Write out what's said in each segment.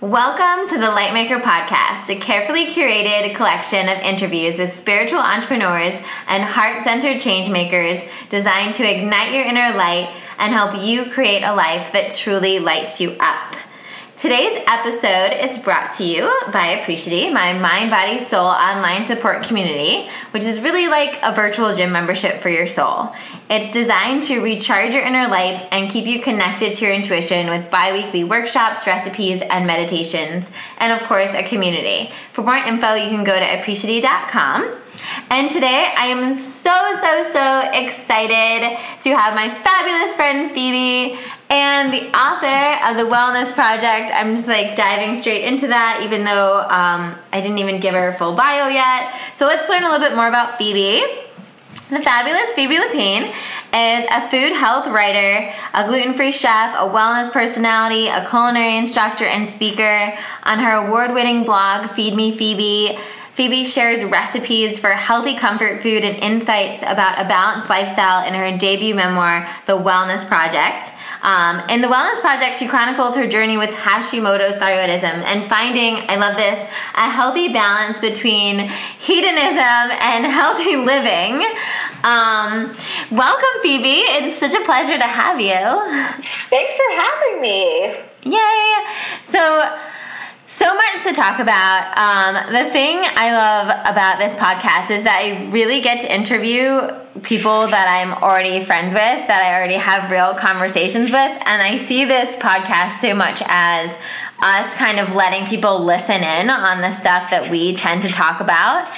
Welcome to the Lightmaker Podcast, a carefully curated collection of interviews with spiritual entrepreneurs and heart centered changemakers designed to ignite your inner light and help you create a life that truly lights you up. Today's episode is brought to you by Appreciate, my mind, body, soul online support community, which is really like a virtual gym membership for your soul. It's designed to recharge your inner life and keep you connected to your intuition with bi weekly workshops, recipes, and meditations, and of course, a community. For more info, you can go to appreciate.com. And today I am so, so, so excited to have my fabulous friend Phoebe and the author of the Wellness Project. I'm just like diving straight into that, even though um, I didn't even give her a full bio yet. So let's learn a little bit more about Phoebe. The fabulous Phoebe Lapine is a food health writer, a gluten free chef, a wellness personality, a culinary instructor, and speaker. On her award winning blog, Feed Me Phoebe, Phoebe shares recipes for healthy comfort food and insights about a balanced lifestyle in her debut memoir, The Wellness Project. Um, in the Wellness Project, she chronicles her journey with Hashimoto's thyroidism and finding, I love this, a healthy balance between hedonism and healthy living. Um, welcome, Phoebe. It's such a pleasure to have you. Thanks for having me. Yay! So, so much to talk about. Um, the thing I love about this podcast is that I really get to interview people that I'm already friends with, that I already have real conversations with. And I see this podcast so much as us kind of letting people listen in on the stuff that we tend to talk about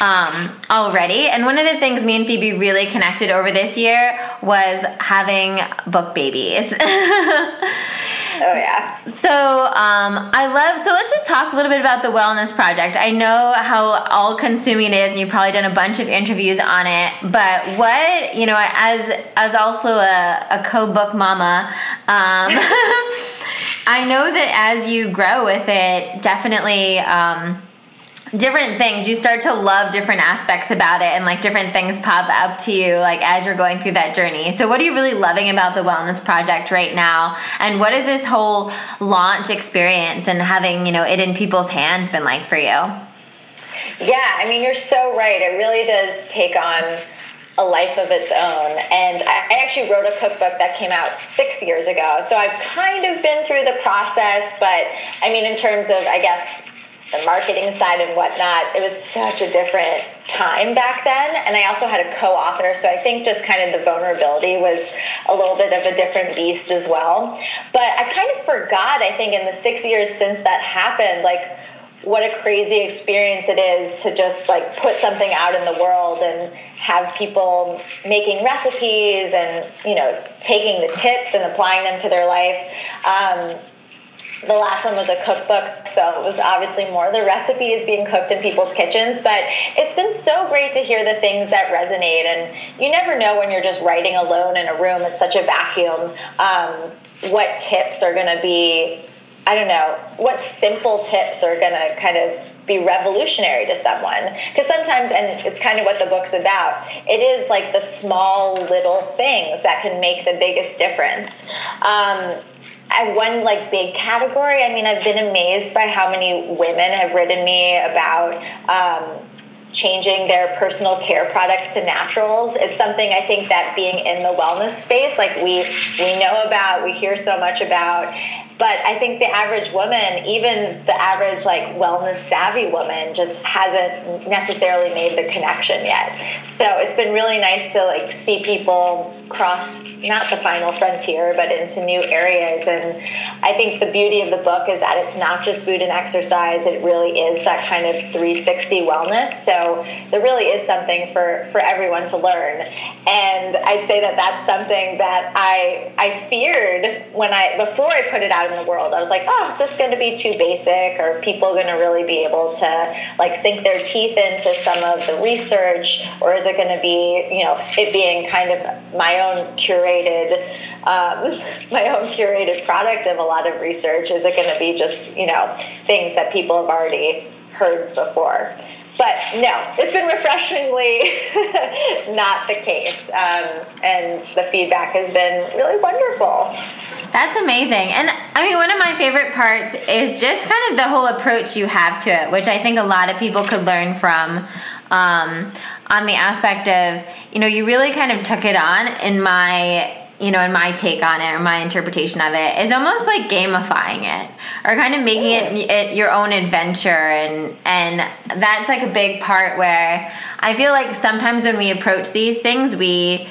um, already. And one of the things me and Phoebe really connected over this year was having book babies. Oh yeah. So um, I love. So let's just talk a little bit about the Wellness Project. I know how all-consuming it is, and you've probably done a bunch of interviews on it. But what you know, as as also a, a co-book mama. Um, I know that as you grow with it, definitely um, different things. You start to love different aspects about it and like different things pop up to you like as you're going through that journey. So what are you really loving about the wellness project right now? And what is this whole launch experience and having you know it in people's hands been like for you? Yeah i mean you're so right. It really does take on a life of its own. And I actually wrote a cookbook that came out six years ago. So I've kind of been through the process, but I mean, in terms of, I guess, the marketing side and whatnot, it was such a different time back then. And I also had a co author, so I think just kind of the vulnerability was a little bit of a different beast as well. But I kind of forgot, I think, in the six years since that happened, like, what a crazy experience it is to just like put something out in the world and have people making recipes and you know taking the tips and applying them to their life um, the last one was a cookbook, so it was obviously more the recipes being cooked in people's kitchens. But it's been so great to hear the things that resonate, and you never know when you're just writing alone in a room. It's such a vacuum. Um, what tips are going to be? I don't know. What simple tips are going to kind of be revolutionary to someone because sometimes and it's kind of what the book's about it is like the small little things that can make the biggest difference um, I one like big category. I mean, I've been amazed by how many women have written me about um, changing their personal care products to naturals. It's something I think that being in the wellness space, like we we know about, we hear so much about, but I think the average woman, even the average like wellness savvy woman, just hasn't necessarily made the connection yet. So it's been really nice to like see people cross not the final frontier, but into new areas. And I think the beauty of the book is that it's not just food and exercise; it really is that kind of 360 wellness. So there really is something for for everyone to learn. And I'd say that that's something that I I feared when I before I put it out in the world. I was like, oh, is this going to be too basic? Are people going to really be able to like sink their teeth into some of the research, or is it going to be, you know, it being kind of my own curated, um, my own curated product of a lot of research? Is it going to be just, you know, things that people have already heard before? But no, it's been refreshingly not the case. Um, and the feedback has been really wonderful. That's amazing. And I mean, one of my favorite parts is just kind of the whole approach you have to it, which I think a lot of people could learn from. Um, on the aspect of, you know, you really kind of took it on in my you know, in my take on it or my interpretation of it is almost like gamifying it or kind of making it, it, your own adventure. And and that's like a big part where I feel like sometimes when we approach these things we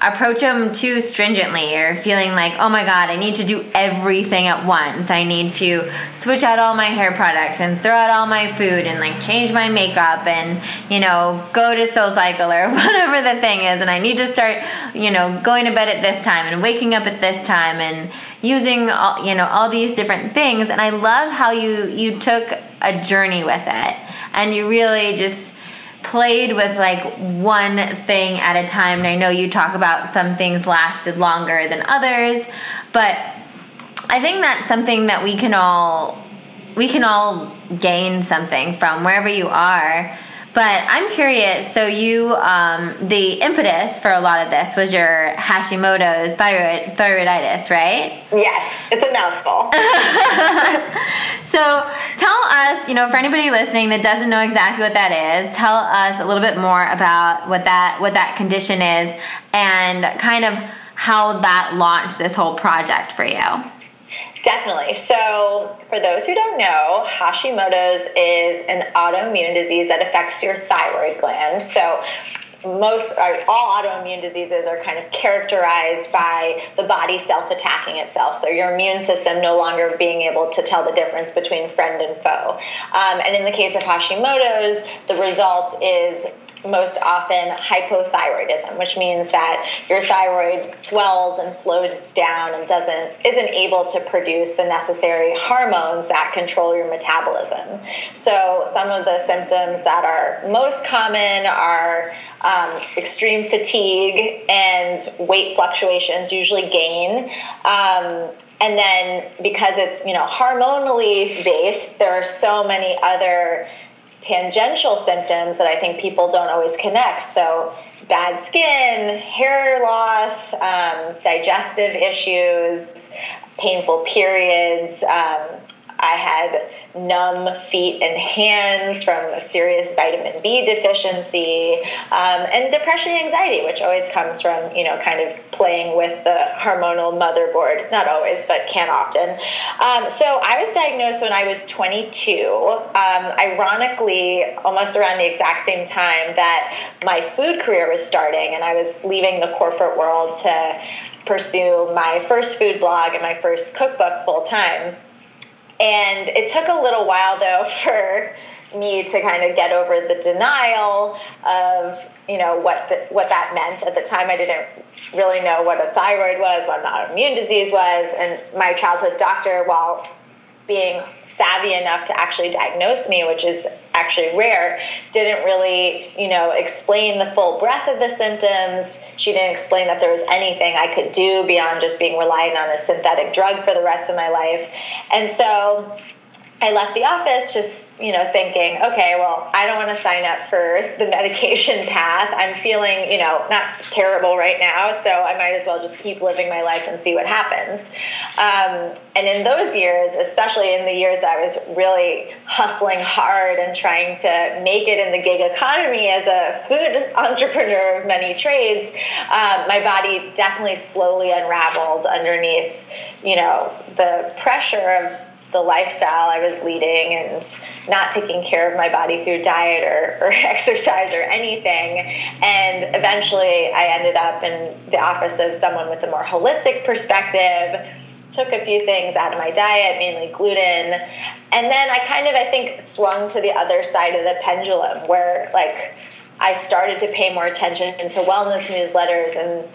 approach them too stringently or feeling like, oh my god, I need to do everything at once. I need to switch out all my hair products and throw out all my food and like change my makeup and, you know, go to SoulCycle or whatever the thing is. And I need to start, you know, going to bed at this time and waking up at this time and using all, you know, all these different things. And I love how you, you took a journey with it and you really just played with like one thing at a time. And i know you talk about some things lasted longer than others but i think that's something that we can all we can all gain something from wherever you are but I'm curious. So you, um, the impetus for a lot of this was your Hashimoto's thyroid thyroiditis, right? Yes, it's a mouthful. so tell us, you know, for anybody listening that doesn't know exactly what that is, tell us a little bit more about what that what that condition is and kind of how that launched this whole project for you. Definitely. So, for those who don't know, Hashimoto's is an autoimmune disease that affects your thyroid gland. So, most all autoimmune diseases are kind of characterized by the body self-attacking itself so your immune system no longer being able to tell the difference between friend and foe um, and in the case of hashimoto's the result is most often hypothyroidism, which means that your thyroid swells and slows down and doesn't isn't able to produce the necessary hormones that control your metabolism. So some of the symptoms that are most common are um, extreme fatigue and weight fluctuations, usually gain. Um, and then because it's you know hormonally based, there are so many other tangential symptoms that I think people don't always connect. So, bad skin, hair loss, um, digestive issues, painful periods. Um, I had numb feet and hands from a serious vitamin B deficiency, um, and depression and anxiety, which always comes from, you know, kind of playing with the hormonal motherboard. Not always, but can often. Um, so I was diagnosed when I was 22, um, ironically, almost around the exact same time that my food career was starting, and I was leaving the corporate world to pursue my first food blog and my first cookbook full time. And it took a little while though for me to kind of get over the denial of you know what the, what that meant. At the time i didn't really know what a thyroid was what an autoimmune disease was. And my childhood doctor while being savvy enough to actually diagnose me, which is actually rare, didn't really, you know, explain the full breadth of the symptoms. She didn't explain that there was anything I could do beyond just being reliant on a synthetic drug for the rest of my life. And so I left the office just, you know, thinking, okay, well, I don't want to sign up for the medication path. I'm feeling, you know, not terrible right now, so I might as well just keep living my life and see what happens. Um, and in those years, especially in the years that I was really hustling hard and trying to make it in the gig economy as a food entrepreneur of many trades, um, my body definitely slowly unraveled underneath, you know, the pressure of the lifestyle I was leading and not taking care of my body through diet or, or exercise or anything. And eventually I ended up in the office of someone with a more holistic perspective took a few things out of my diet, mainly gluten. And then I kind of, I think, swung to the other side of the pendulum where, like, I started to pay more attention to wellness newsletters and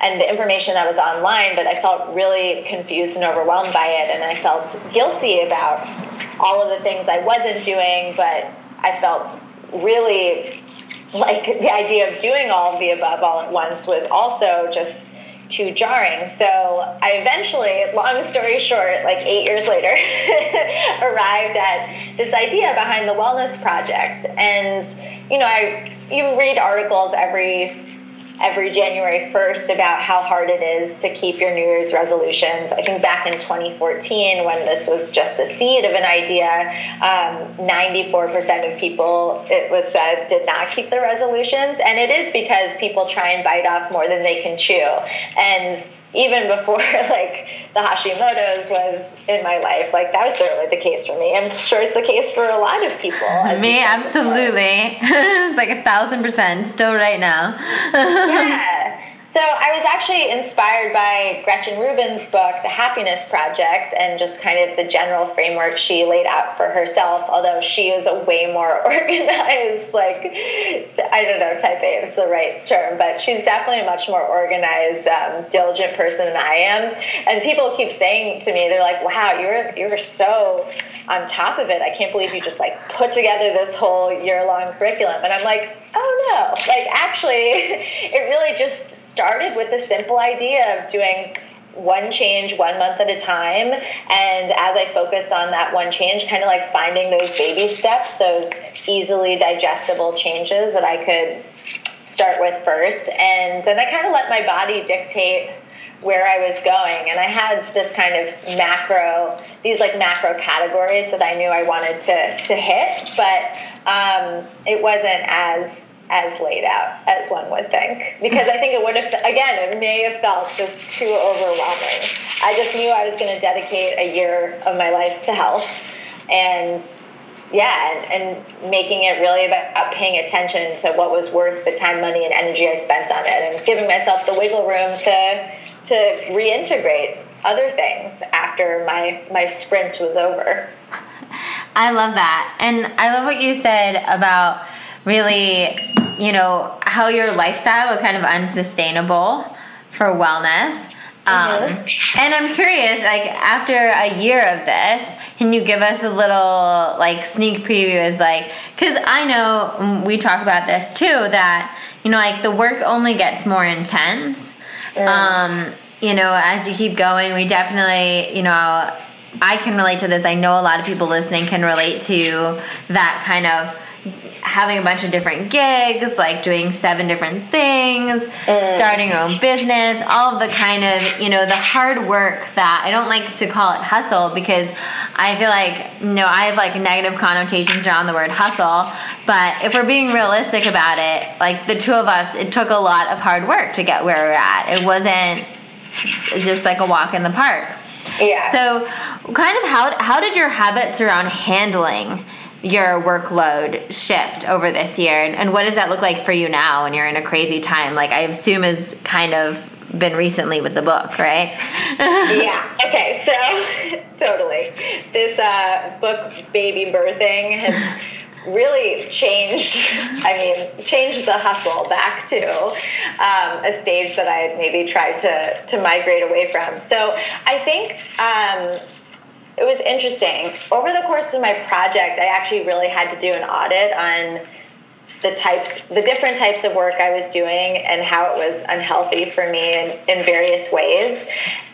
and the information that was online, but I felt really confused and overwhelmed by it. And I felt guilty about all of the things I wasn't doing, but I felt really like the idea of doing all of the above all at once was also just too jarring. So I eventually, long story short, like eight years later, arrived at this idea behind the Wellness Project. And, you know, I you read articles every every January 1st about how hard it is to keep your New Year's resolutions. I think back in 2014, when this was just a seed of an idea, um, 94% of people, it was said, did not keep their resolutions. And it is because people try and bite off more than they can chew. And even before like the Hashimoto's was in my life, like that was certainly the case for me. I'm sure it's the case for a lot of people. Me, absolutely. it's like a thousand percent still right now. yeah. So I was actually inspired by Gretchen Rubin's book, The Happiness Project, and just kind of the general framework she laid out for herself. Although she is a way more organized, like I don't know, type A is the right term, but she's definitely a much more organized, um, diligent person than I am. And people keep saying to me, they're like, "Wow, you're you're so on top of it. I can't believe you just like put together this whole year long curriculum." And I'm like, "Oh no! Like actually, it really just." started with the simple idea of doing one change one month at a time. And as I focused on that one change, kind of like finding those baby steps, those easily digestible changes that I could start with first. And then I kind of let my body dictate where I was going. And I had this kind of macro, these like macro categories that I knew I wanted to, to hit, but um, it wasn't as as laid out as one would think. Because i think it would have again it may have felt just too overwhelming. I just knew i was going to dedicate a year of my life to health. And yeah and, and making it really about paying attention to what was worth the time money and energy i spent on it. And giving myself the wiggle room to to reintegrate other things after my my sprint was over. I love that. And i love what you said about really, you know, how your lifestyle was kind of unsustainable for wellness. Um, mm-hmm. And I'm curious, like after a year of this, can you give us a little like sneak preview? Is like, because I know mm, we talk about this too that you know, like the work only gets more intense. Um, you know, as you keep going, we definitely, you know, I can relate to this. I know a lot of people listening can relate to that kind of having a bunch of different gigs, like doing seven different things, mm. starting your own business, all of the kind of, you know, the hard work that I don't like to call it hustle because I feel like, you know, I have like negative connotations around the word hustle. But if we're being realistic about it, like the two of us, it took a lot of hard work to get where we're at. It wasn't just like a walk in the park. Yeah. So, kind of how how did your habits around handling your workload shift over this year? And, and what does that look like for you now when you're in a crazy time? Like i assume is kind of been recently with the book right? Yeah. Okay so totally. This uh, book baby birthing has really changed i mean changed the hustle back to um, a stage that i had maybe tried to to migrate away from. So i think um, it was interesting. Over the course of my project, I actually really had to do an audit on the types, the different types of work I was doing and how it was unhealthy for me in, in various ways.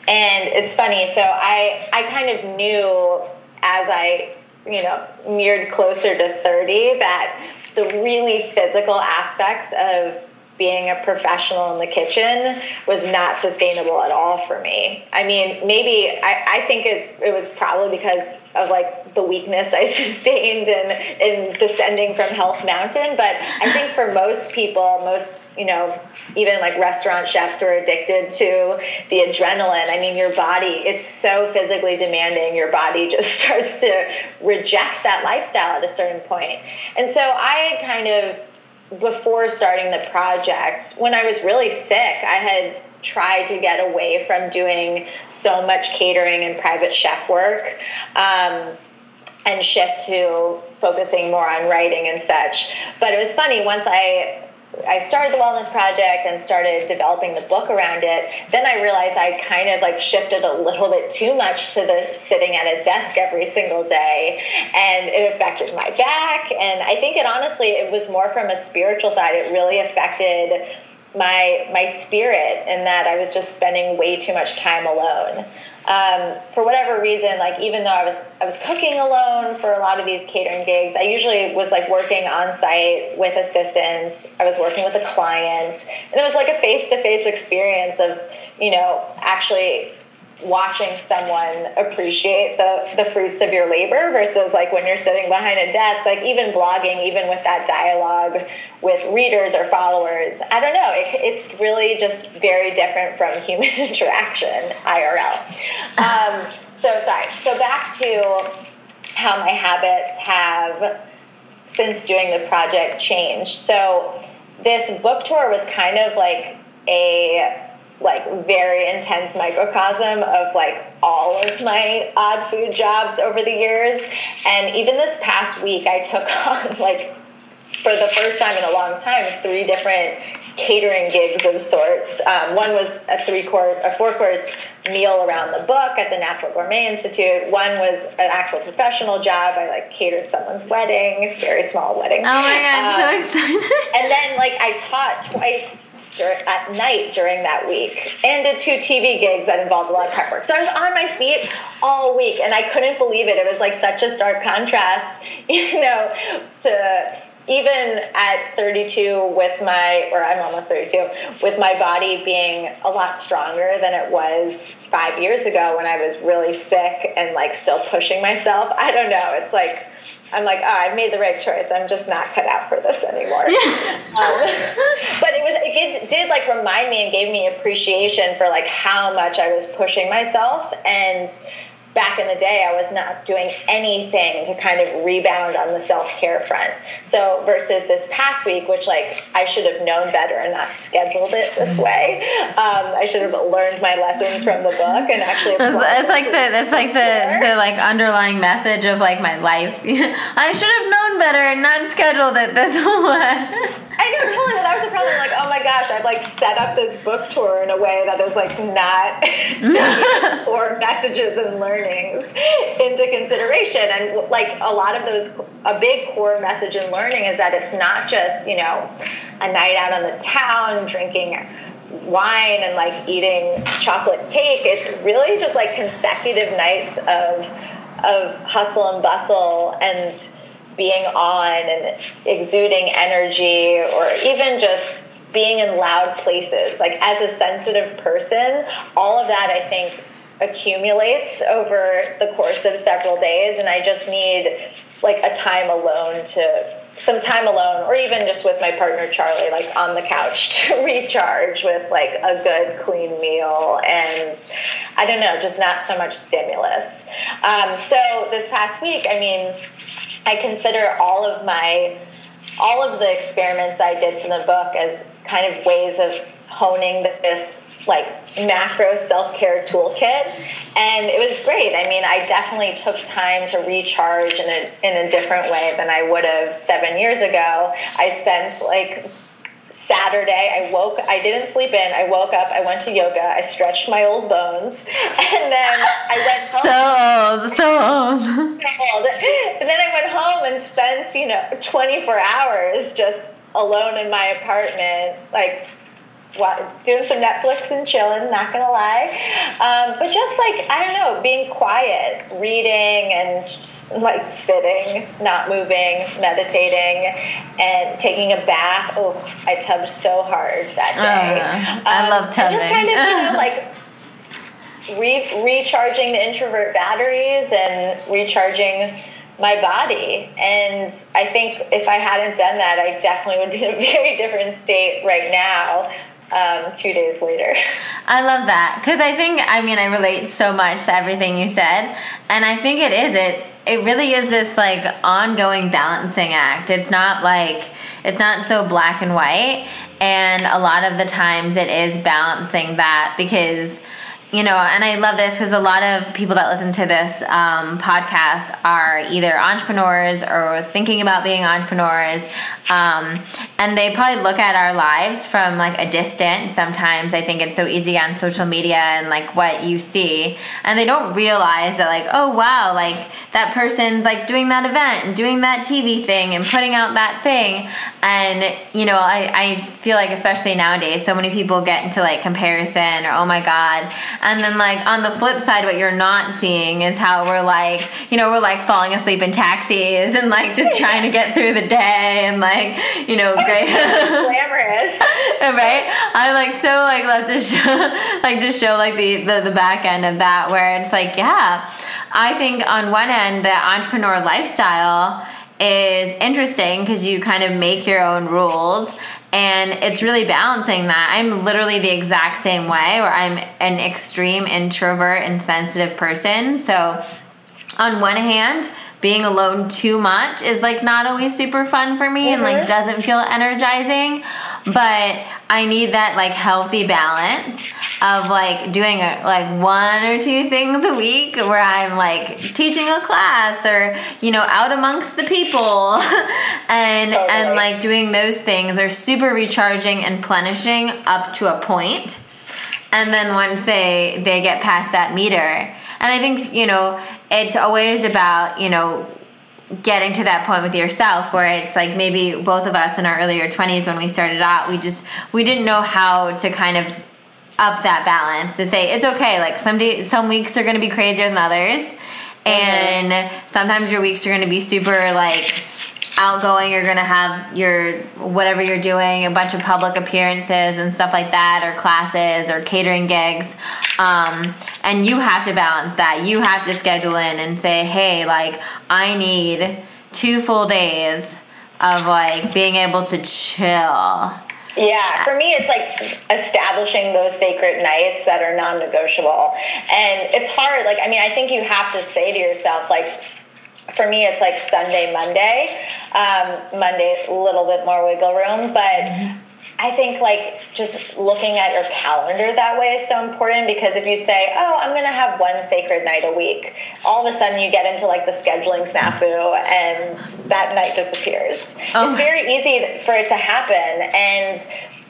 And it's funny. So I, I kind of knew as I, you know, neared closer to 30 that the really physical aspects of being a professional in the kitchen was not sustainable at all for me. I mean, maybe I, I think it's it was probably because of like the weakness I sustained in in descending from Health Mountain. But I think for most people, most you know, even like restaurant chefs who are addicted to the adrenaline. I mean, your body it's so physically demanding. Your body just starts to reject that lifestyle at a certain point. And so I kind of before starting the project, when I was really sick, I had tried to get away from doing so much catering and private chef work um, and shift to focusing more on writing and such. But it was funny once I I started the wellness project and started developing the book around it, then I realized I kind of like shifted a little bit too much to the sitting at a desk every single day and it affected my back. And I think it honestly it was more from a spiritual side. It really affected my my spirit in that I was just spending way too much time alone. Um, for whatever reason, like even though I was I was cooking alone for a lot of these catering gigs, I usually was like working on site with assistants. I was working with a client, and it was like a face to face experience of you know actually watching someone appreciate the, the fruits of your labor versus like when you're sitting behind a desk like even blogging even with that dialogue with readers or followers i don't know. It, it's really just very different from human interaction irl um, so sorry. So back to how my habits have since doing the project changed. So this book tour was kind of like a like very intense microcosm of like all of my odd food jobs over the years. And even this past week, I took on like for the first time in a long time three different catering gigs of sorts. Um, one was a three course, a four course meal around the book at the Natural Gourmet Institute. One was an actual professional job. I like catered someone's wedding, very small wedding. Oh my god, um, so excited! And then like I taught twice at night during that week and did two TV gigs that involved a lot of prep work. So I was on my feet all week and I couldn't believe it. It was like such a stark contrast, you know, to even at 32 with my or i'm almost 32 with my body being a lot stronger than it was five years ago when i was really sick and like still pushing myself i don't know it's like I'm like, oh, I've made the right choice. I'm just not cut out for this anymore. um, but it was, it did like remind me and gave me appreciation for like how much I was pushing myself and back in the day, I was not doing anything to kind of rebound on the self care front. So versus this past week, which like I should have known better and not scheduled it this way. Um, I should have learned my lessons from the book and actually. It's, like the it's like the the like underlying message of like my life. I should have known better and not scheduled it this way. I know, totally. That was the problem. Like, oh my gosh, I've like set up this book tour in a way that is like not or messages and learnings into consideration. And like a lot of those, a big core message in learning is that it's not just you know a night out on the town drinking wine and like eating chocolate cake. It's really just like consecutive nights of of hustle and bustle and being on and exuding energy or even just being in loud places. Like as a sensitive person, all of that I think accumulates over the course of several days and I just need like a time alone to some time alone or even just with my partner Charlie like on the couch to recharge with like a good clean meal and I don't know just not so much stimulus um, so this past week I mean I consider all of my all of the experiments I did from the book as kind of ways of honing this like macro self-care toolkit. And it was great. I mean i definitely took time to recharge in a, in a different way than i would have seven years ago. I spent like Saturday, I woke, I didn't sleep in. I woke up, I went to yoga, I stretched my old bones, and then I went home. So old, so old. so old. And then I went home and spent, you know, 24 hours just alone in my apartment, like doing some Netflix and chilling, not gonna lie. Um, but just like, I don't know, being quiet, reading and just, like sitting, not moving, meditating, and taking a bath. Oh, I tubbed so hard that day. Uh, I um, love tubbing. Just kind of, you know, like, re- recharging the introvert batteries and recharging my body. And I think if I hadn't done that, I definitely would be in a very different state right now um, two days later. I love that because I think I mean I relate so much to everything you said, and I think it is it. It really is this like ongoing balancing act. It's not like it's not so black and white, and a lot of the times it is balancing that because you know, and I love this because a lot of people that listen to this um, podcast are either entrepreneurs or thinking about being entrepreneurs. Um, and they probably look at our lives from like a distance. Sometimes I think it's so easy on social media and like what you see. And they don't realize that, like, oh wow, like that person's like doing that event and doing that TV thing and putting out that thing. And, you know, I, I feel like, especially nowadays, so many people get into like comparison or, oh my God. And then, like, on the flip side, what you're not seeing is how we're like, you know, we're like falling asleep in taxis and like just trying to get through the day and like, you know, great. glamorous. right? I like so like love to show like to show like the, the the back end of that where it's like, yeah. I think on one end the entrepreneur lifestyle is interesting because you kind of make your own rules and it's really balancing that. I'm literally the exact same way where I'm an extreme introvert and sensitive person. So on one hand, being alone too much is like not always super fun for me and like mm-hmm. doesn't feel energizing but i need that like healthy balance of like doing a, like one or two things a week where i'm like teaching a class or you know out amongst the people. And oh, and like doing those things are super recharging and plenishing up to a point. And then once they they get past that meter. And i think you know it's always about you know getting to that point with yourself where it's like maybe both of us in our earlier 20s when we started out we just we didn't know how to kind of up that balance to say it's okay like some days some weeks are going to be crazier than others and sometimes your weeks are going to be super like outgoing you're going to have your whatever you're doing a bunch of public appearances and stuff like that or classes or catering gigs um, and you have to balance that. You have to schedule in and say hey like i need two full days of like being able to chill Yeah, for me, it's like establishing those sacred nights that are non negotiable. And it's hard. Like, I mean, I think you have to say to yourself, like, for me, it's like Sunday, Monday. Um, Monday, a little bit more wiggle room. But I think, like, just looking at your calendar that way is so important because if you say, oh, I'm going to have one sacred night a week, all of a sudden you get into like the scheduling snafu and that night disappears. Oh. It's very easy for it to happen. And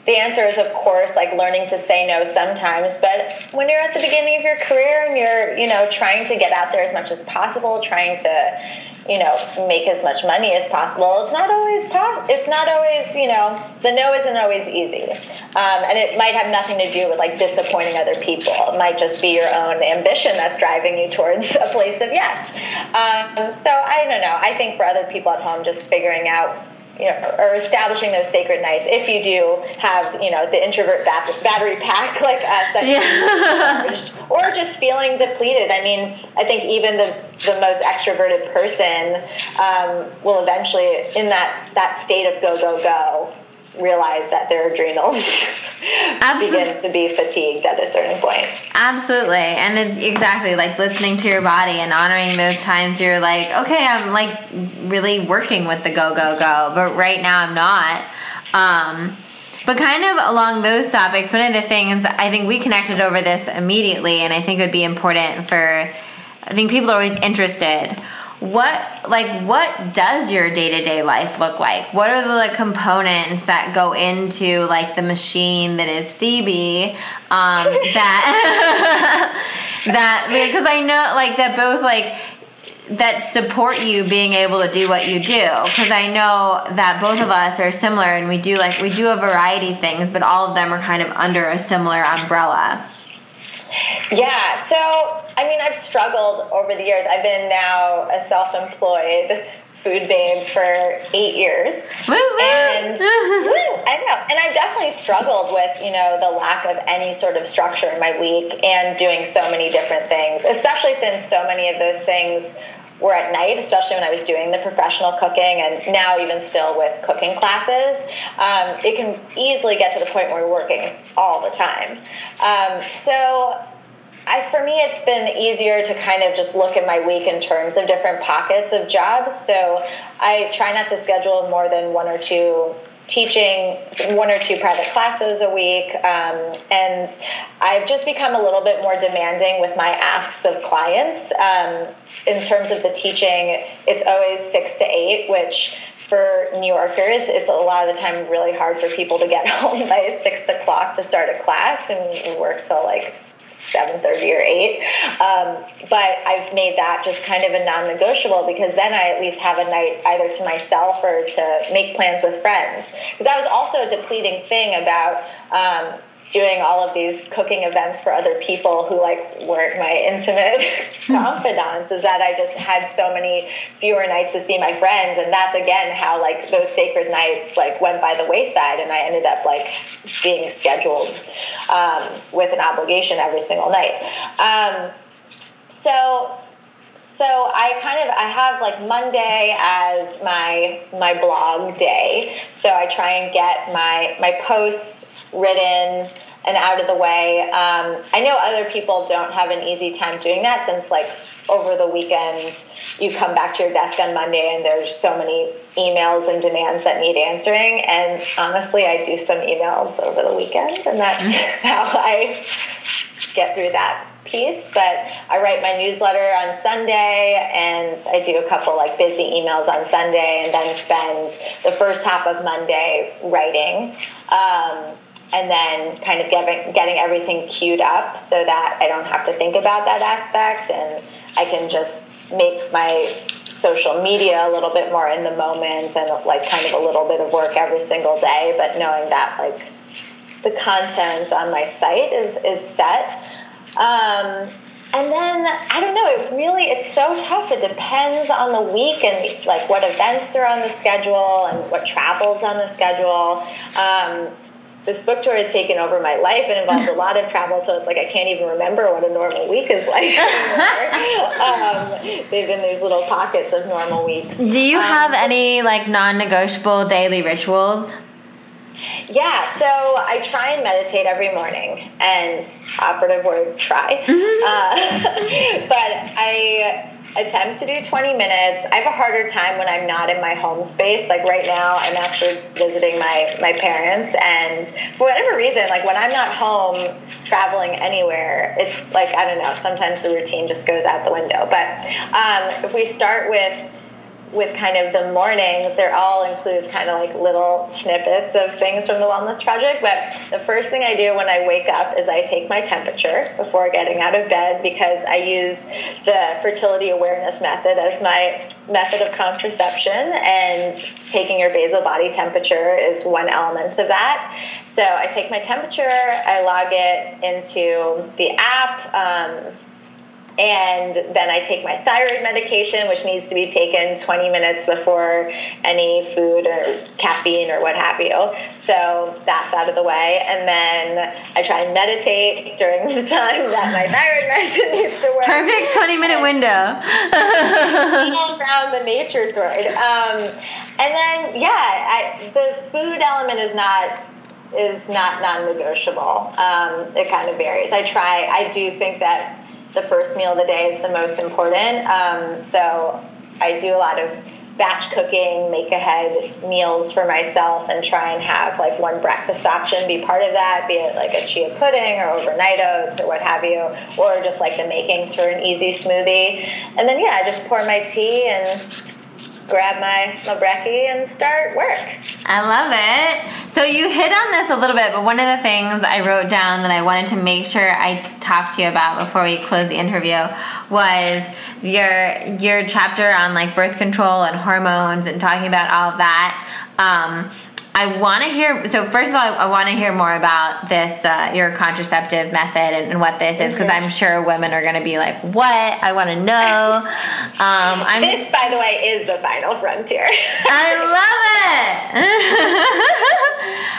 the answer is, of course, like learning to say no sometimes. But when you're at the beginning of your career and you're, you know, trying to get out there as much as possible, trying to, you know, make as much money as possible, it's not always po- it's not always, you know, the no isn't always easy. Um, and it might have nothing to do with like disappointing other people. It might just be your own ambition that's driving you towards a place of yes. Um, so I don't know. I think for other people at home, just figuring out you know, or establishing those sacred nights if you do have, you know, the introvert bat- battery pack like us, that Yeah. or just feeling depleted. I mean, I think even the the most extroverted person um, will eventually, in that that state of go go go, realize that their adrenals begin to be fatigued at a certain point. Absolutely. And it's exactly like listening to your body and honoring those times you're like, okay, I'm like really working with the go, go, go, but right now I'm not. Um, but kind of along those topics, one of the things I think we connected over this immediately, and I think would be important for, I think people are always interested. What like what does your day to day life look like? What are the like, components that go into like the machine that is Phoebe? Um, that that because I know like that both like that support you being able to do what you do because i know that both of us are similar and we do like we do a variety of things but all of them are kind of under a similar umbrella Yeah, so I mean, I've struggled over the years. I've been now a self employed food babe for eight years. Woo, woo. And Woo, I know. And I've definitely struggled with, you know, the lack of any sort of structure in my week and doing so many different things, especially since so many of those things were at night, especially when I was doing the professional cooking and now even still with cooking classes. Um, it can easily get to the point where we're working all the time. Um, so I, for me, it's been easier to kind of just look at my week in terms of different pockets of jobs. So I try not to schedule more than one or two teaching one or two private classes a week. Um, and I've just become a little bit more demanding with my asks of clients. Um, in terms of the teaching, it's always six to eight, which for New Yorkers, it's a lot of the time really hard for people to get home by six o'clock to start a class and we work till like 7.30 or 8 um, but i've made that just kind of a non-negotiable because then i at least have a night either to myself or to make plans with friends. Because that was also a depleting thing about um, doing all of these cooking events for other people who like weren't my intimate confidants is that I just had so many fewer nights to see my friends. And that's again how like those sacred nights like went by the wayside. And I ended up like being scheduled um, with an obligation every single night. Um, so so I kind of I have like Monday as my my blog day. So I try and get my my posts written and out of the way. Um, I know other people don't have an easy time doing that since like over the weekend you come back to your desk on Monday and there's so many emails and demands that need answering. And honestly, I do some emails over the weekend, and that's mm-hmm. how I get through that piece. But I write my newsletter on Sunday, and I do a couple like busy emails on Sunday, and then spend the first half of Monday writing. Um, and then kind of getting getting everything queued up so that I don't have to think about that aspect and I can just make my social media a little bit more in the moment and like kind of a little bit of work every single day but knowing that like the content on my site is is set um, and then I don't know. It really it's so tough. It depends on the week and like what events are on the schedule and what travels on the schedule. Um, this book tour has taken over my life and involves a lot of travel, so it's like I can't even remember what a normal week is like um, they've been these little pockets of normal weeks. Do you um, have any like non-negotiable daily rituals? Yeah, so I try and meditate every morning, and operative word try. Mm-hmm. Uh, but I attempt to do 20 minutes. I have a harder time when I'm not in my home space. Like right now, I'm actually visiting my, my parents. And for whatever reason, like when I'm not home traveling anywhere, it's like, I don't know, sometimes the routine just goes out the window. But um, if we start with with kind of the mornings, they're all include kind of like little snippets of things from the Wellness Project. But the first thing I do when I wake up is I take my temperature before getting out of bed because I use the fertility awareness method as my method of contraception, and taking your basal body temperature is one element of that. So I take my temperature, I log it into the app. Um, and then I take my thyroid medication, which needs to be taken 20 minutes before any food or caffeine or what have you. So that's out of the way. And then I try and meditate during the time that my thyroid medicine needs to work. Perfect 20 minute window. around the Nature-Throid. Um, and then, yeah, I, the food element is not is not non-negotiable. Um, it kind of varies. I try. I do think that the first meal of the day is the most important. Um, so I do a lot of batch cooking, make ahead meals for myself, and try and have like one breakfast option be part of that, be it like a chia pudding or overnight oats or what have you, or just like the makings for an easy smoothie. And then, yeah, I just pour my tea and grab my, my and start work. I love it. So you hit on this a little bit, but one of the things I wrote down that I wanted to make sure I talked to you about before we close the interview was your your chapter on like birth control and hormones and talking about all of that. Um, I want to hear. So first of all, I want to hear more about this uh, your contraceptive method and, and what this is because I'm sure women are going to be like, "What? I want to know." Um, I'm, this, by the way, is the final frontier. I love it.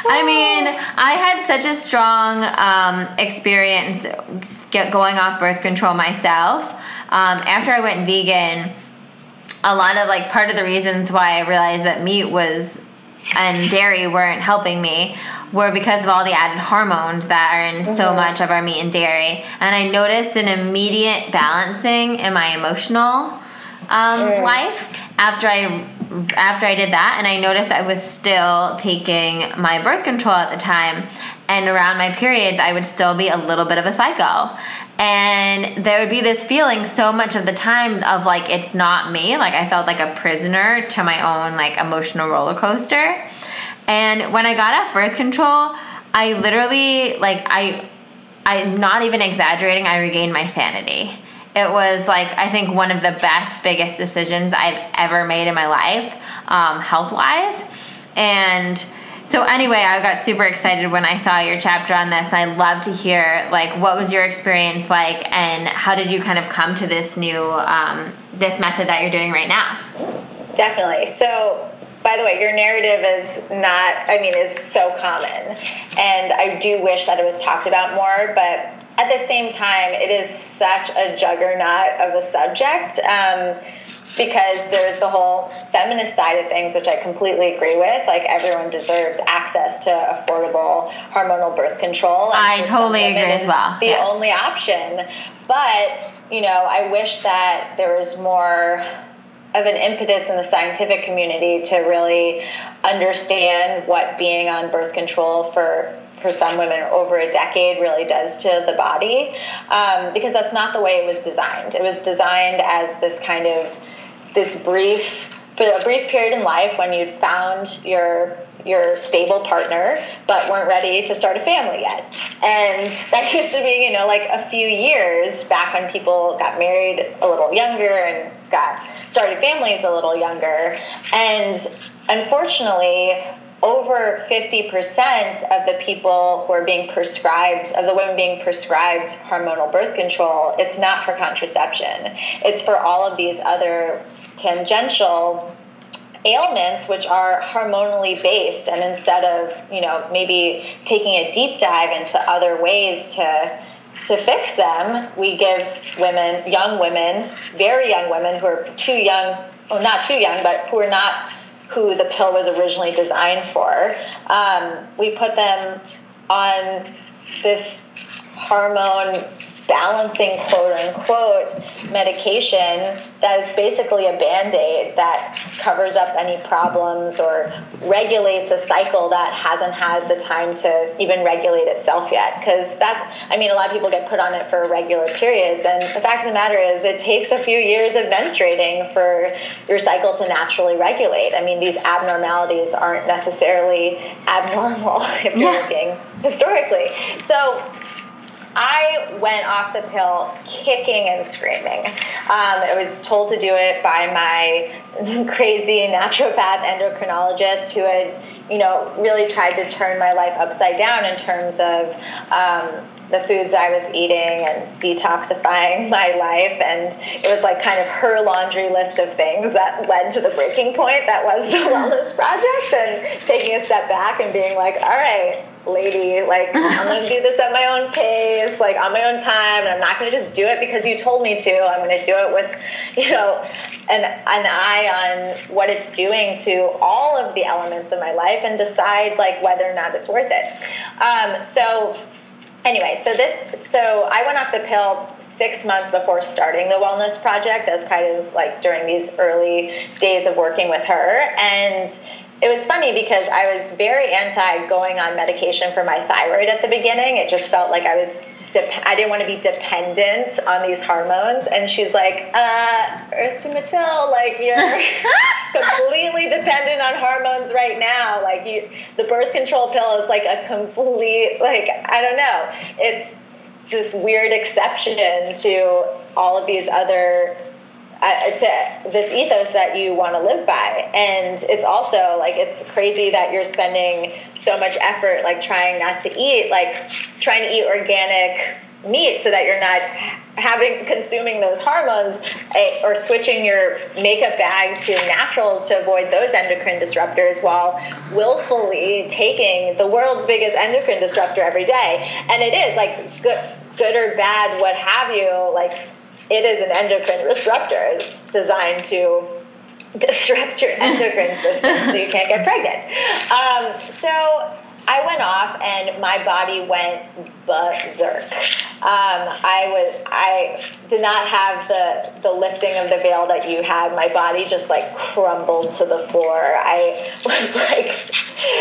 I mean, I had such a strong um, experience going off birth control myself. Um, after I went vegan, a lot of like part of the reasons why I realized that meat was and dairy weren't helping me were because of all the added hormones that are in mm-hmm. so much of our meat and dairy. And I noticed an immediate balancing in my emotional um, mm. life. after I after I did that, and I noticed I was still taking my birth control at the time, and around my periods, I would still be a little bit of a psycho. And there would be this feeling so much of the time of like it's not me. Like I felt like a prisoner to my own like emotional roller coaster. And when I got off birth control, I literally like I I'm not even exaggerating, I regained my sanity it was like I think one of the best, biggest decisions I've ever made in my life, um, health wise. And so anyway, I got super excited when I saw your chapter on this. I love to hear like what was your experience like, and how did you kind of come to this new um, this method that you're doing right now? Definitely. So by the way, your narrative is not, I mean, is so common. And I do wish that it was talked about more, but at the same time, it is such a juggernaut of a subject um, because there's the whole feminist side of things, which I completely agree with. Like everyone deserves access to affordable hormonal birth control. I totally agree as well. The yeah. only option, but you know, I wish that there was more of an impetus in the scientific community to really understand what being on birth control for for some women over a decade really does to the body um, because that's not the way it was designed it was designed as this kind of this brief for a brief period in life when you'd found your your stable partner but weren't ready to start a family yet and that used to be you know like a few years back when people got married a little younger and got started families a little younger and unfortunately over 50% of the people who are being prescribed, of the women being prescribed hormonal birth control, it's not for contraception. It's for all of these other tangential ailments which are hormonally based and instead of you know maybe taking a deep dive into other ways to to fix them we give women young women very young women who are too young or not too young but who are not who the pill was originally designed for. Um, we put them on this hormone balancing quote unquote medication that is basically a band-aid that covers up any problems or regulates a cycle that hasn't had the time to even regulate itself yet. Because that's i mean a lot of people get put on it for regular periods. And the fact of the matter is it takes a few years of menstruating for your cycle to naturally regulate. I mean these abnormalities aren't necessarily abnormal if you're yeah. looking historically. So I went off the pill kicking and screaming. Um, I was told to do it by my crazy naturopath endocrinologist who had, you know, really tried to turn my life upside down in terms of um, the foods I was eating and detoxifying my life. And it was like kind of her laundry list of things that led to the breaking point that was the Wellness Project and taking a step back and being like, all right, lady. Like, I'm going to do this at my own pace, like on my own time, and I'm not going to just do it because you told me to. I'm going to do it with, you know, an, an eye on what it's doing to all of the elements of my life and decide, like, whether or not it's worth it. Um, so, anyway, so this, so I went off the pill six months before starting the wellness project as kind of like during these early days of working with her. And it was funny because I was very anti going on medication for my thyroid at the beginning. It just felt like I was I didn't want to be dependent on these hormones. And she's like, uh, Earth to Matil, like you're completely dependent on hormones right now. Like you, the birth control pill is like a complete, like, I don't know. It's this weird exception to all of these other uh, to this ethos that you want to live by. And it's also like it's crazy that you're spending so much effort like trying not to eat like trying to eat organic meat so that you're not having consuming those hormones eh, or switching your makeup bag to naturals to avoid those endocrine disruptors while willfully taking the world's biggest endocrine disruptor every day. And it is like good good or bad what have you like it is an endocrine disruptor. It's designed to disrupt your endocrine system so you can't get pregnant. Um, so I went off and my body went berserk. Um, I was I did not have the the lifting of the veil that you had. My body just like crumbled to the floor. I was like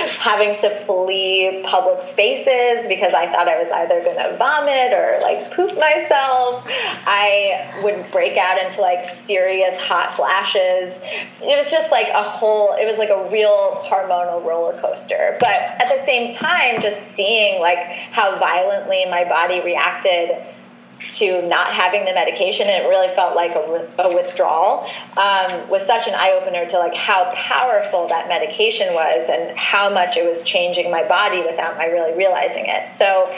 having to flee public spaces because I thought I was either going to vomit or like poop myself. I would break out into like serious hot flashes. It was just like a whole. It was like a real hormonal roller coaster. But at the same time, just seeing like how violently my body reacted to not having the medication and it really felt like a, a withdrawal um, was such an eye-opener to like how powerful that medication was and how much it was changing my body without my really realizing it. So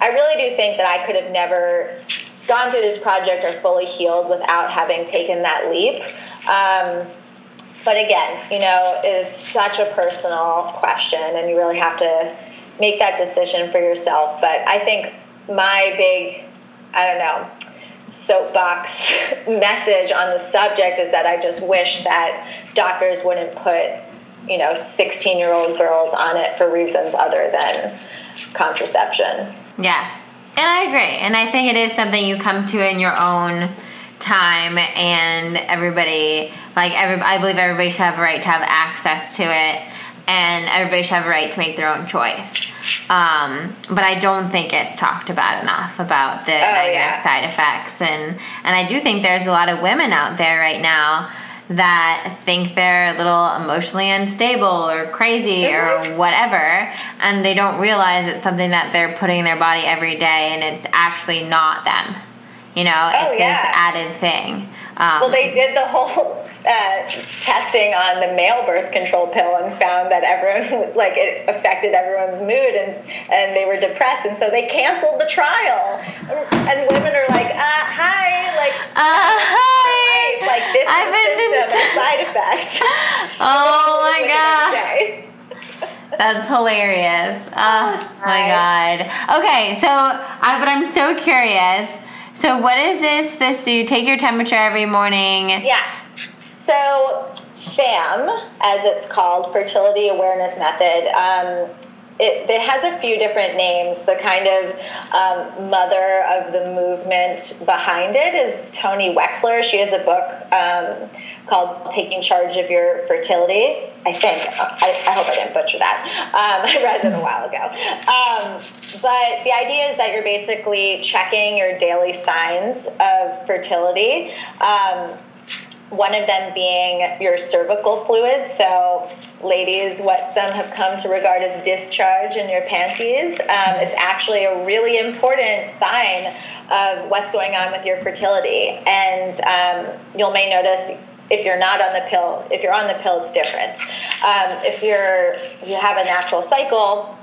i really do think that i could have never gone through this project or fully healed without having taken that leap. Um, but again you know it is such a personal question and you really have to make that decision for yourself. But i think my big I don't know, soapbox message on the subject is that I just wish that doctors wouldn't put, you know, 16 year old girls on it for reasons other than contraception. Yeah. And I agree. And I think it is something you come to in your own time and everybody like every I believe everybody should have a right to have access to it and everybody should have a right to make their own choice. Um, but I don't think it's talked about enough about the oh, negative yeah. side effects, and and I do think there's a lot of women out there right now that think they're a little emotionally unstable or crazy mm-hmm. or whatever, and they don't realize it's something that they're putting in their body every day, and it's actually not them. You know, oh, it's yeah. this added thing. Um, well, they did the whole uh, testing on the male birth control pill and found that everyone, like, it affected everyone's mood and, and they were depressed. And so they canceled the trial. And women are like, uh, hi, like, uh, hi. like, this I've is a symptom, side effect. Oh my God. That's hilarious. Oh, my god. Okay, so I but I'm so curious. So what is this? This do you take your temperature every morning? Yes. So, FAM, as it's called, Fertility Awareness Method, um, it, it, has a few different names. The kind of um, mother of the movement behind it is Toni Weschler. She has a book um, called Taking Charge of Your Fertility. I think. I, I hope I didn't butcher that. Um, I read it a while ago. Um, but the idea is that you're basically checking your daily signs of fertility. One of them being your cervical fluid. So, ladies, what some have come to regard as discharge in your panties, um, it's actually a really important sign of what's going on with your fertility. And um, you'll may notice if you're not on the pill, if you're on the pill, it's different. Um, if you're you have a natural cycle,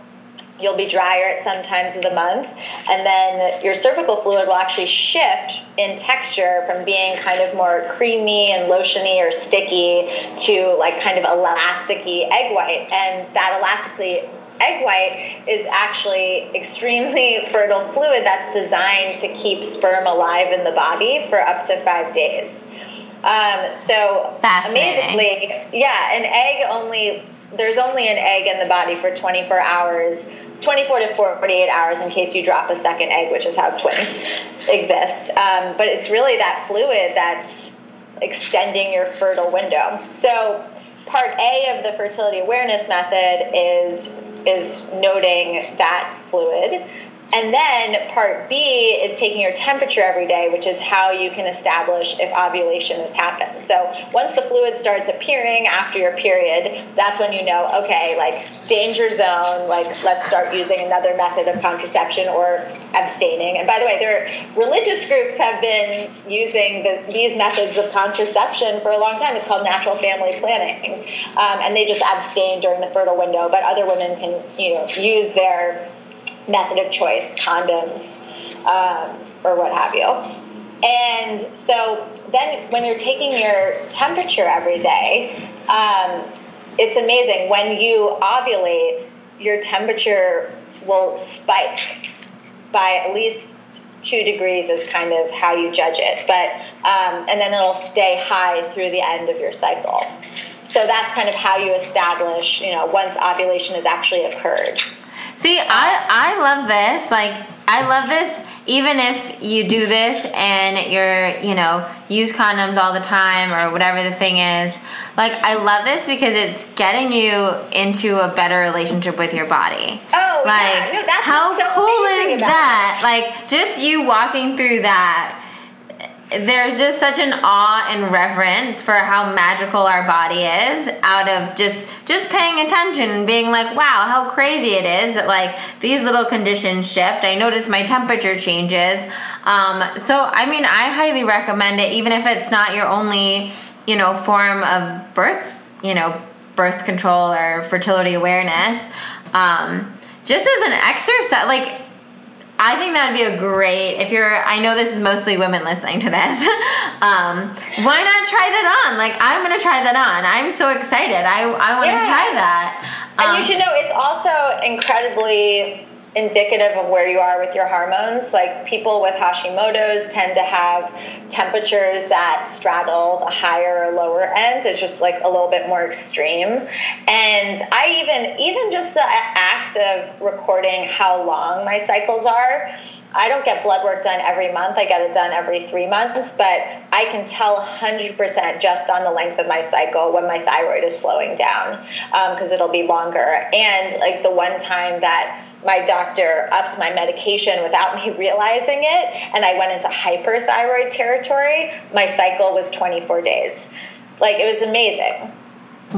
you'll be drier at some times of the month and then your cervical fluid will actually shift in texture from being kind of more creamy and lotiony or sticky to like kind of elasticy egg white. And that elastically egg white is actually extremely fertile fluid that's designed to keep sperm alive in the body for up to five days. Um, so amazingly yeah an egg only there's only an egg in the body for 24 hours 24 to 48 hours in case you drop a second egg, which is how twins exist. Um, but it's really that fluid that's extending your fertile window. So, part A of the fertility awareness method is is noting that fluid. And then part B is taking your temperature every day, which is how you can establish if ovulation has happened. So once the fluid starts appearing after your period, that's when you know, okay, like danger zone, like let's start using another method of contraception or abstaining. And by the way, there religious groups have been using the, these methods of contraception for a long time. It's called natural family planning, um, and they just abstain during the fertile window. But other women can, you know, use their method of choice, condoms, um, or what have you. And so then when you're taking your temperature every day, um, it's amazing. When you ovulate, your temperature will spike by at least two degrees is kind of how you judge it. But um, and then it'll stay high through the end of your cycle. So that's kind of how you establish, you know, once ovulation has actually occurred. See, I I love this. Like I love this even if you do this and you're, you know, use condoms all the time or whatever the thing is. Like I love this because it's getting you into a better relationship with your body. Oh, like yeah. No, how so cool is that? Like just you walking through that there's just such an awe and reverence for how magical our body is out of just just paying attention and being like wow how crazy it is that like these little conditions shift. I notice my temperature changes. Um, so i mean i highly recommend it even if it's not your only you know form of birth you know birth control or fertility awareness. Um, just as an exercise like I think that would be a great if you're. I know this is mostly women listening to this. um, why not try that on? Like I'm gonna try that on. I'm so excited. I I want to Yeah. try that. And Um, you should know it's also incredibly indicative of where you are with your hormones. Like people with Hashimoto's tend to have temperatures that straddle the higher or lower ends. It's just like a little bit more extreme. And I even even just the act of recording how long my cycles are. I don't get blood work done every month. I get it done every three months, but I can tell 100% just on the length of my cycle when my thyroid is slowing down um, because it'll be longer. And like the one time that my doctor ups my medication without me realizing it, and I went into hyperthyroid territory, my cycle was 24 days. Like it was amazing.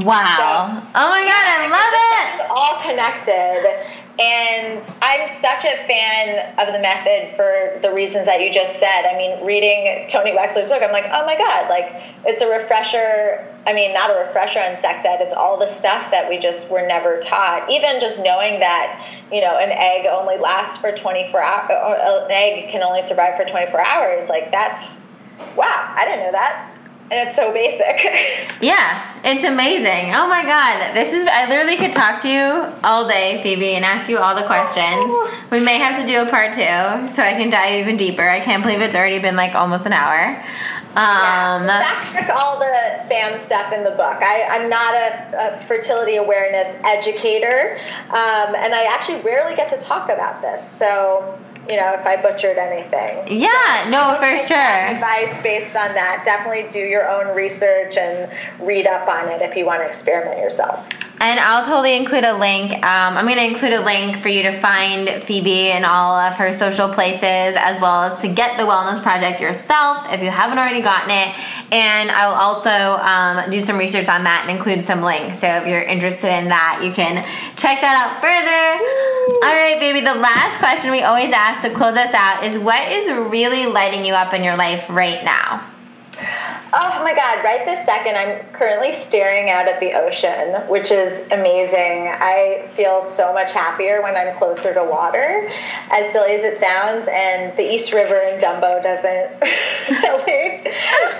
wow. oh my god, I love it. It's all connected. And I'm such a fan of the method for the reasons that you just said. I mean, reading Toni Weschler's book, I'm like, oh my God, like it's a refresher. I mean, not a refresher on sex ed, it's all the stuff that we just were never taught. Even just knowing that, you know, an egg only lasts for 24 hours, uh, uh, an egg can only survive for 24 hours, like that's, wow, I didn't know that. And it's so basic. Yeah, it's amazing. Oh my god, this is. I literally could talk to you all day, Phoebe, and ask you all the questions. Oh. We may have to do a part two so I can dive even deeper. I can't believe it's already been like almost an hour. Um, That's like all the fam stuff in the book. I, I'm not a, a fertility awareness educator, um, and I actually rarely get to talk about this. So, you know, if I butchered anything. yeah, no, for sure. Advice based on that. Definitely do your own research and read up on it if you want to experiment yourself. And I'll totally include a link. Um, I'm going to include a link for you to find Phoebe and all of her social places, as well as to get the Wellness Project yourself if you haven't already gotten it. And I will also um, do some research on that and include some links. So if you're interested in that, you can check that out further. All right, baby. The last question we always ask to close us out is what is really lighting you up in your life right now? Oh my God, right this second, I'm currently staring out at the ocean, which is amazing. I feel so much happier when I'm closer to water, as silly as it sounds. And the East River in Dumbo doesn't really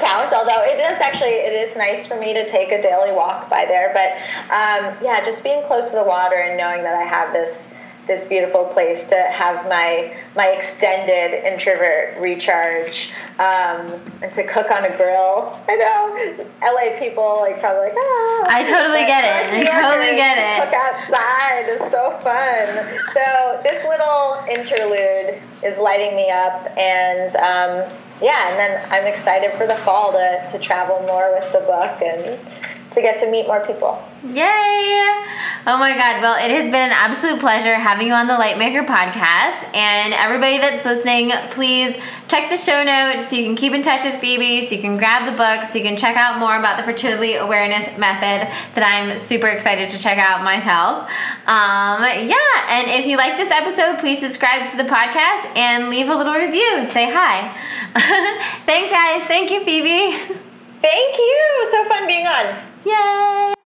count, although it is actually, it is nice for me to take a daily walk by there. But um, yeah, just being close to the water and knowing that I have this this beautiful place to have my my extended introvert recharge um, and to cook on a grill. I know LA people like probably like ah. I totally get it. I totally get it. Cook outside is so fun. So this little interlude is lighting me up, and um, yeah, and then I'm excited for the fall to to travel more with the book and to get to meet more people. Yay! Oh my god, well, it has been an absolute pleasure having you on the Lightmaker podcast. And everybody that's listening, please check the show notes so you can keep in touch with Phoebe, so you can grab the book, so you can check out more about the fertility awareness method that I'm super excited to check out myself. Um, yeah, and if you like this episode, please subscribe to the podcast and leave a little review say hi. Thanks, guys. Thank you, Phoebe. Thank you. So fun being on. Yay!